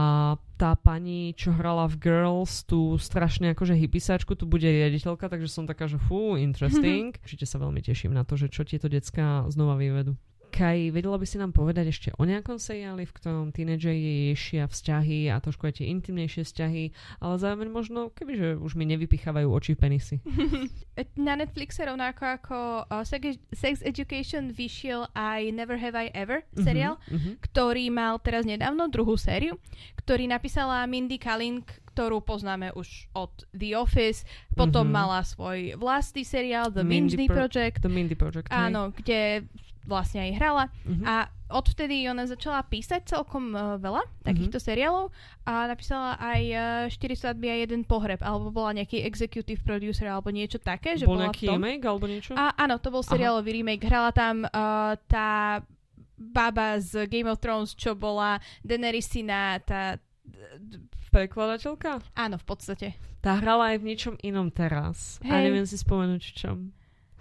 tá pani, čo hrala v Girls, tú strašne akože hypisáčku, tu bude riaditeľka, takže som taká, že fú, interesting. Určite sa veľmi teším na to, že čo tieto decka znova vyvedú. Kaj, vedela by si nám povedať ešte o nejakom seriáli, v ktorom tínedžeri riešia vzťahy a trošku aj tie intimnejšie vzťahy, ale zároveň možno, kebyže už mi nevypichávajú oči penisy. Na Netflixe rovnako ako uh, Sex, Education vyšiel aj Never Have I Ever mhm, seriál, uh-huh, uh-huh. ktorý mal teraz nedávno druhú sériu, ktorý napísala Mindy Kaling, ktorú poznáme už od The Office, potom mm-hmm. mala svoj vlastný seriál The Mindy, Mindy Pro- Project. The Mindy Project. Áno, hej. kde vlastne aj hrala uh-huh. a odvtedy ona začala písať celkom uh, veľa takýchto uh-huh. seriálov a napísala aj uh, 4 svadby a jeden pohreb, alebo bola nejaký executive producer alebo niečo také, že bol bola nejaký v tom. remake alebo niečo? A, áno, to bol seriálový remake. Hrala tam uh, tá baba z Game of Thrones, čo bola Daenerysina, tá prekladateľka? Áno, v podstate. Tá hrala aj v niečom inom teraz. Hey. A neviem si spomenúť v čom.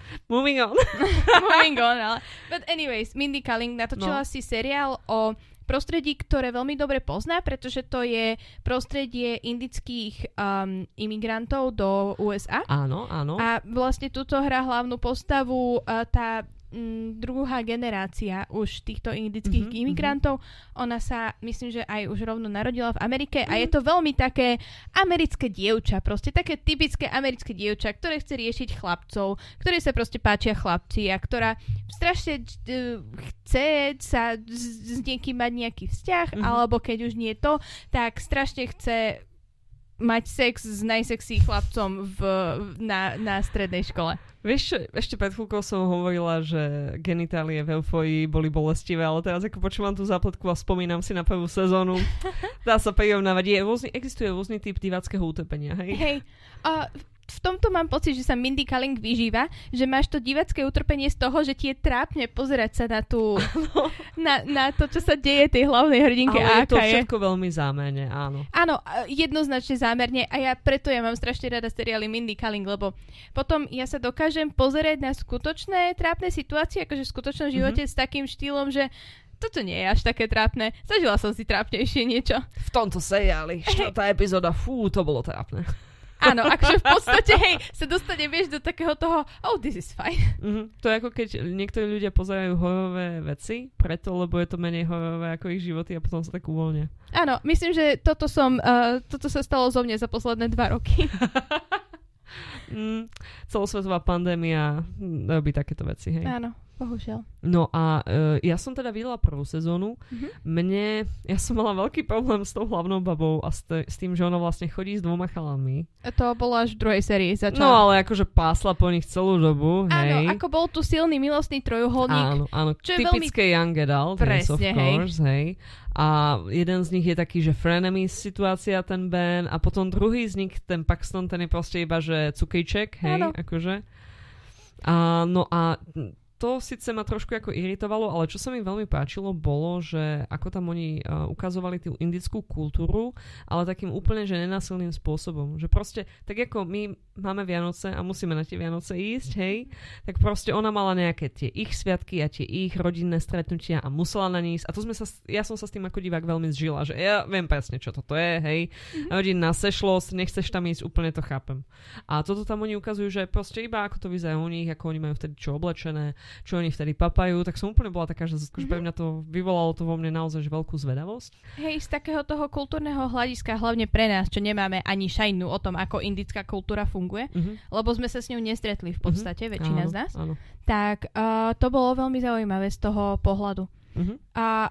Moving on. Moving on, ale... But anyways, Mindy Kaling natočila no. si seriál o prostredí, ktoré veľmi dobre pozná, pretože to je prostredie indických um, imigrantov do USA. Áno, áno. A vlastne túto hrá hlavnú postavu uh, tá m, druhá generácia už týchto indických mm-hmm, imigrantov. Ona sa, myslím, že aj už rovno narodila v Amerike mm-hmm. a je mhm. to veľmi také americké dievča, proste také typické americké dievča, ktoré chce riešiť chlapcov, ktoré sa proste páčia chlapci a ktorá strašne uh, chce sa s, s niekým mať nejaký vzťah, mm-hmm. alebo keď už nie to, tak strašne chce mať sex s najsexy chlapcom v, na, na strednej škole. Vieš ešte pred chvíľkou som hovorila, že genitálie v euforii boli bolestivé, ale teraz ako počúvam tú zápletku a spomínam si na prvú sezónu, dá sa prirovnávať. Je rôzny, existuje rôzny typ diváckého utrpenia, hej? Hej. Uh, v tomto mám pocit, že sa Mindy Kaling vyžíva, že máš to divacké utrpenie z toho, že ti je trápne pozerať sa na tú, na, na to, čo sa deje tej hlavnej hrdinke. Ale je to všetko je. veľmi zámerne, áno. Áno, jednoznačne zámerne a ja preto ja mám strašne rada seriály Mindy Kaling, lebo potom ja sa dokážem pozerať na skutočné trápne situácie, akože v skutočnom mhm. živote mm-hmm. s takým štýlom, že toto nie je až také trápne. Zažila som si trápnejšie niečo. V tomto seriáli, štvrtá epizóda, fú, to bolo trápne. Áno, akože v podstate, hej, sa dostane, vieš, do takého toho, oh, this is fine. Mm-hmm. To je ako keď niektorí ľudia pozerajú horové veci, preto, lebo je to menej horové ako ich životy a potom sa tak uvoľnia. Áno, myslím, že toto som, uh, toto sa stalo zo mne za posledné dva roky. mm, celosvetová pandémia robí takéto veci, hej. Áno. Bohužiaľ. No a uh, ja som teda videla prvú sezónu. Mm-hmm. Mne, ja som mala veľký problém s tou hlavnou babou a s, t- s tým, že ona vlastne chodí s dvoma chalanmi. To bolo až v druhej sérii začala. No ale akože pásla po nich celú dobu, hej. Áno, ako bol tu silný milostný trojuholník. Áno, áno, čo typické veľmi... young adult, Presne, yes, of course, hej. hej. A jeden z nich je taký, že frenemies situácia, ten Ben, a potom druhý z nich, ten Paxton, ten je proste iba, že cukejček, hej, áno. akože. A, no a to síce ma trošku ako iritovalo, ale čo sa mi veľmi páčilo bolo, že ako tam oni uh, ukazovali tú indickú kultúru, ale takým úplne, že nenásilným spôsobom. Že proste, tak ako my máme Vianoce a musíme na tie Vianoce ísť, hej, tak proste ona mala nejaké tie ich sviatky a tie ich rodinné stretnutia a musela na ní ísť. A to sme sa, ja som sa s tým ako divák veľmi zžila, že ja viem presne, čo toto je, hej. Mm-hmm. Rodinná sešlosť, nechceš tam ísť, úplne to chápem. A toto tam oni ukazujú, že proste iba ako to vyzerá u nich, ako oni majú vtedy čo oblečené čo oni vtedy papajú, tak som úplne bola taká, že mm-hmm. Mhm. mňa to vyvolalo to vo mne naozaj že veľkú zvedavosť. Hej, z takého toho kultúrneho hľadiska, hlavne pre nás, čo nemáme ani šajnu o tom, ako indická kultúra funguje, Mhm. lebo sme sa s ňou nestretli v podstate, väčšina áno, z nás, Áno. tak uh, to bolo veľmi zaujímavé z toho pohľadu. Mhm. A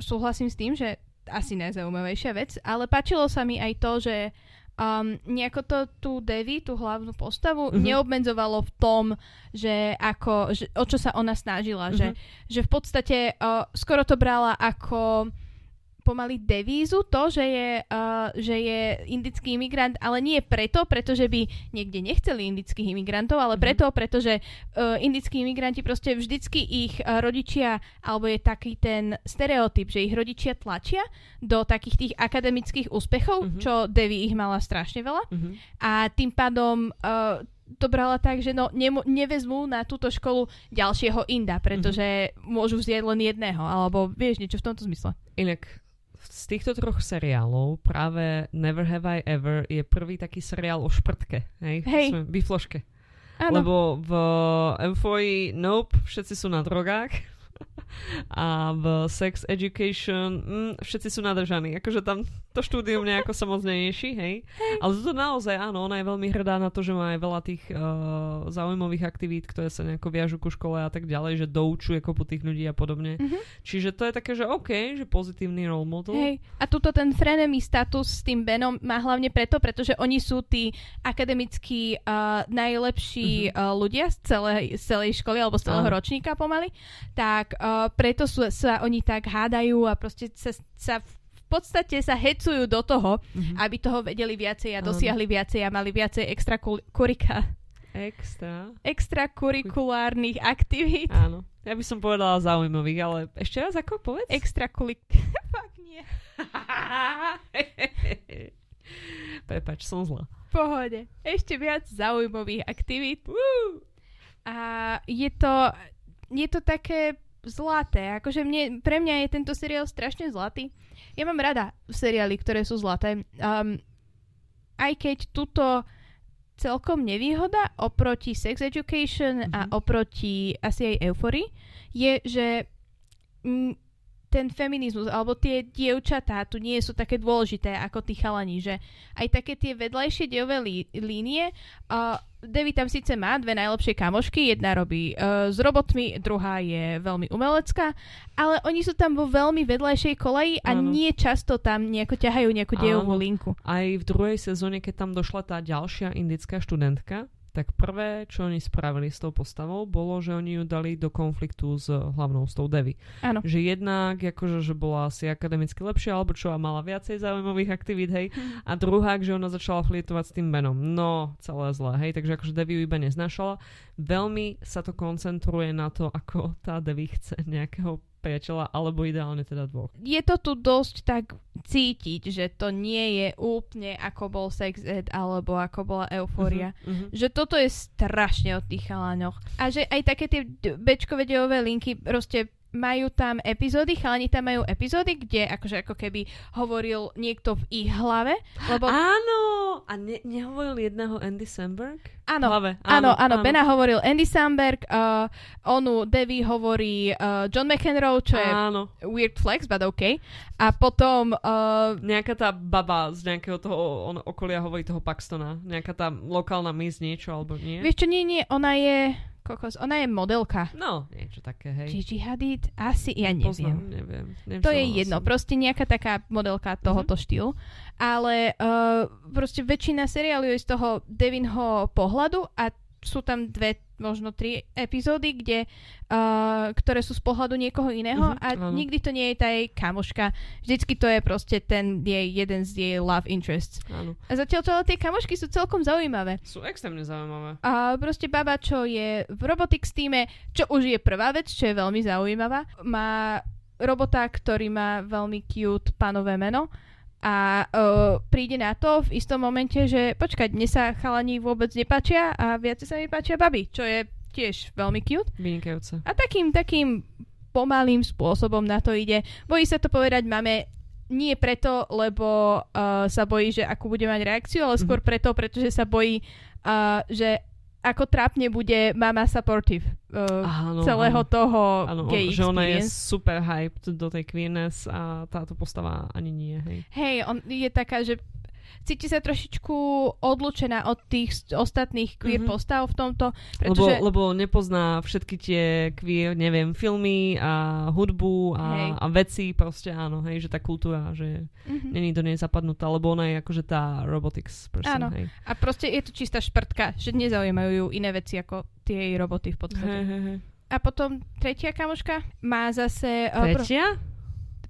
súhlasím s tým, že asi najzaujímavejšia vec, ale páčilo sa mi aj to, že um, nejako to tú Devi, tú hlavnú postavu, Mhm. mm-hmm. neobmedzovalo v tom, že, ako, že o čo sa ona snažila. Mm-hmm. Že, že v podstate uh, skoro to brala ako pomaly devízu to, že je, uh, že je indický imigrant, ale nie preto, pretože by niekde nechceli indických imigrantov, ale Mhm. preto, pretože uh, indickí imigranti proste vždycky ich uh, rodičia, alebo je taký ten stereotyp, že ich rodičia tlačia do takých tých akademických úspechov, Mhm. čo Devi ich mala strašne veľa Mhm. a tým pádom uh, to brala tak, že no, nemu, nevezmú na túto školu ďalšieho Inda, pretože môžu vziať len jedného, alebo vieš, niečo v tomto zmysle. Inak z týchto troch seriálov práve Never Have I Ever je prvý taký seriál o šprtke. Hej? Hej. Sme Bifloške. Áno, Lebo v Euphorii Nope, všetci sú na drogách. A v Sex Education mm, všetci sú nadržaní. Akože tam to štúdium nejako sa moc neješí, hej? Ale to naozaj, áno, ona je veľmi hrdá na to, že má aj veľa tých uh, zaujímavých aktivít, ktoré sa nejako viažu ku škole a tak ďalej, že doučuje kopu tých ľudí a podobne. Mhm. Čiže to je také, že OK, že pozitívny role model. Hej. A tuto ten frenemy status s tým Benom má hlavne preto, pretože oni sú tí akademickí uh, najlepší Mhm. uh, ľudia z celej, z celej školy alebo z celého Áno. ročníka pomaly. Tak uh, preto sú, sa oni tak hádajú a proste sa, sa v podstate sa hecujú do toho, Mhm. aby toho vedeli viacej a Áno. dosiahli viacej a mali viacej extra kurika, Extra. extrakurikulárnych aktivít. Áno. Ja by som povedala zaujímavých, ale ešte raz ako povedz? Extrakulik... Fakt nie. Prepač, som zla. V pohode. Ešte viac zaujímavých aktivít. Woo! A je to, je to také zlaté. Akože mne, pre mňa je tento seriál strašne zlatý. Ja mám rada seriály, ktoré sú zlaté. Um, aj keď tuto celkom nevýhoda oproti Sex Education a Mhm. oproti asi aj Euphorii je, že mm, ten feminizmus, alebo tie dievčatá tu nie sú také dôležité ako tí chalani, že aj také tie vedľajšie dievové lí- línie, uh, Devi tam síce má dve najlepšie kamošky, jedna robí uh, s robotmi, druhá je veľmi umelecká, ale oni sú tam vo veľmi vedľajšej koleji a Áno. nie často tam nejako ťahajú nejakú dievovú Áno. linku. Aj v druhej sezóne, keď tam došla tá ďalšia indická študentka, tak prvé, čo oni spravili s tou postavou, bolo, že oni ju dali do konfliktu s hlavnou, s tou Devi. Áno. Že jednak, akože, že bola asi akademicky lepšia, alebo čo, a mala viacej zaujímavých aktivít, hej. A druhá, že ona začala flirtovať s tým Benom. No, celé zlé, hej. Takže akože Devi ju iba neznášala. Veľmi sa to koncentruje na to, ako tá Devi chce nejakého priateľa, alebo ideálne teda dvoch. je to tu dosť tak cítiť, že to nie je úplne ako bol Sex Ed alebo ako bola Eufória. Mhm, mhm. Že toto je strašne o tých chalanoch. A že aj také tie dielové linky proste majú tam epizódy, chalani tam majú epizódy, kde akože ako keby hovoril niekto v ich hlave, lebo Áno! A ne, nehovoril jedného Andy Samberg? áno, Hlave. Áno, áno, Bena hovoril Andy Samberg, uh, onu Devi hovorí uh, John McEnroe, čo je Áno. weird flex, but OK. A potom uh, Nejaká tá baba z nejakého toho on, okolia hovorí toho Paxtona. Nejaká tá lokálna miss niečo, alebo nie? Vieš čo, nie, nie, ona je, kokos, ona je modelka. No, niečo také, hej. Gigi Hadid? Asi, ja Poznám, neviem. neviem. neviem To je jedno, som. proste nejaká taká modelka tohoto Mhm. štýlu. Ale uh, proste väčšina seriálu je z toho Devinho pohľadu a sú tam dve, možno tri epizódy, kde, uh, ktoré sú z pohľadu niekoho iného Mhm, a áno. nikdy to nie je tá jej kamoška. Vždycky to je proste ten jej, jeden z jej love interests. Áno. A zatiaľ to ale tie kamošky sú celkom zaujímavé. Sú extrémne zaujímavé. A proste baba, čo je v Robotics týme, čo už je prvá vec, čo je veľmi zaujímavá, má robota, ktorý má veľmi cute panové meno a uh, príde na to v istom momente, že počkať, mne sa chalani vôbec nepáčia a viacej sa mi páčia baby, čo je tiež veľmi cute. Vynikajúce. A takým, takým pomalým spôsobom na to ide. Bojí sa to povedať máme nie preto, lebo uh, sa bojí, že akú bude mať reakciu, ale skôr preto, pretože sa bojí, uh, že ako trápne bude mama supportive. Uh, Áno, celého áno. toho Áno, gay že ona je super hyped do tej queerness a táto postava ani nie, hej. Hej, on je taká, že cíti sa trošičku odlučená od tých ostatných queer Mhm. mm-hmm. postav v tomto, Lebo, pretože... lebo nepozná všetky tie queer, neviem, filmy a hudbu a, Hej. a veci, proste áno, hej, že tá kultúra, že Mhm. není do nej zapadnutá, lebo ona je akože tá robotics person, Áno. hej. A proste je to čistá šprtka, že nezaujímajú ju iné veci ako tie jej roboty v podstate. Hej, hej, hej. A potom tretia kamoška má zase... pro- Tretia?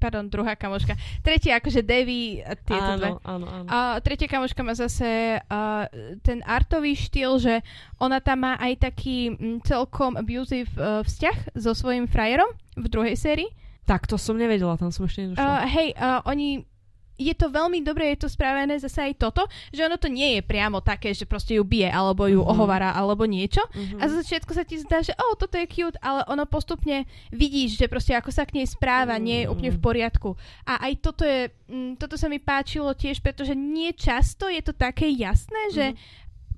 Pardon, druhá kamoška. Tretia akože Devi, tieto dve. Áno, áno, áno. A tretia kamoška má zase uh, ten artový štýl, že ona tam má aj taký mm, celkom abusive uh, vzťah so svojím frajerom v druhej sérii. Tak to som nevedela, tam som ešte nedošla. Uh, hej, uh, oni je to veľmi dobre, je to spravené zase aj toto, že ono to nie je priamo také, že proste ju bije, alebo ju Mhm. ohovára, alebo niečo. Mhm. A zo začiatku sa ti zdá, že oh, toto je cute, ale ono postupne vidíš, že proste ako sa k nej správa, nie je úplne v poriadku. A aj toto je, mm, toto sa mi páčilo tiež, pretože nie často je to také jasné, že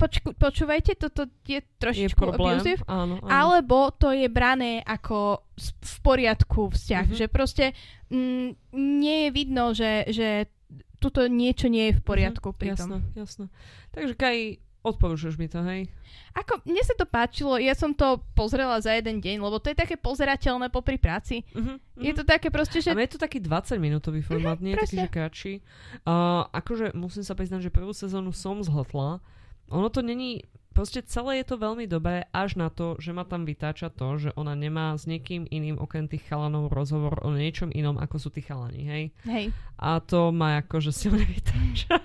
počku, počúvajte, toto je je trošičku problém. abusive, Áno, áno. alebo to je brané ako v poriadku vzťah, Mhm. že proste mm, nie je vidno, že, že tuto niečo nie je v poriadku Mhm, pri jasné, tom. jasné. Takže Kaj, odporúčaš mi to, hej? Ako, mne sa to páčilo, ja som to pozrela za jeden deň, lebo to je také pozerateľné popri práci. Mhm, Je mhm. to také proste, že... A je to taký 20-minútový formát, nie je taký, presne. že kratší. Uh, akože musím sa priznať, že prvú sezónu som zhltla. Ono to není... Proste celé je to veľmi dobré, až na to, že ma tam vytáča to, že ona nemá s niekým iným okrem tých chalanov rozhovor o niečom inom, ako sú tí chalani, hej? Hej. A to ma akože silne vytáča.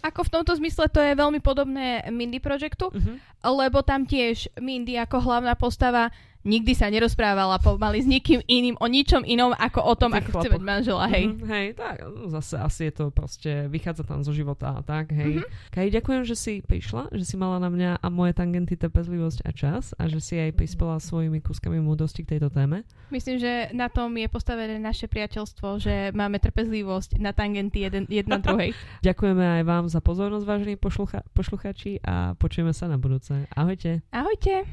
Ako v tomto zmysle to je veľmi podobné Mindy Projectu, Mhm. lebo tam tiež Mindy ako hlavná postava nikdy sa nerozprávala pomaly s nikým iným o ničom inom ako o tom, ako chce mať manžela, hej. Mhm, hej, tak no, zase asi je to proste, vychádza tam zo života a tak, hej. Mhm. Kaj, ďakujem, že si prišla, že si mala na mňa a moje tangenty trpezlivosť a čas a že si aj prispela svojimi kúskami múdrosti k tejto téme. Myslím, že na tom je postavené naše priateľstvo, že máme trpezlivosť na tangenty jeden, jedna druhej. Ďakujeme aj vám za pozornosť, vážení poslucha- posluchači a počujeme sa na budúce. Ahojte. Ahojte!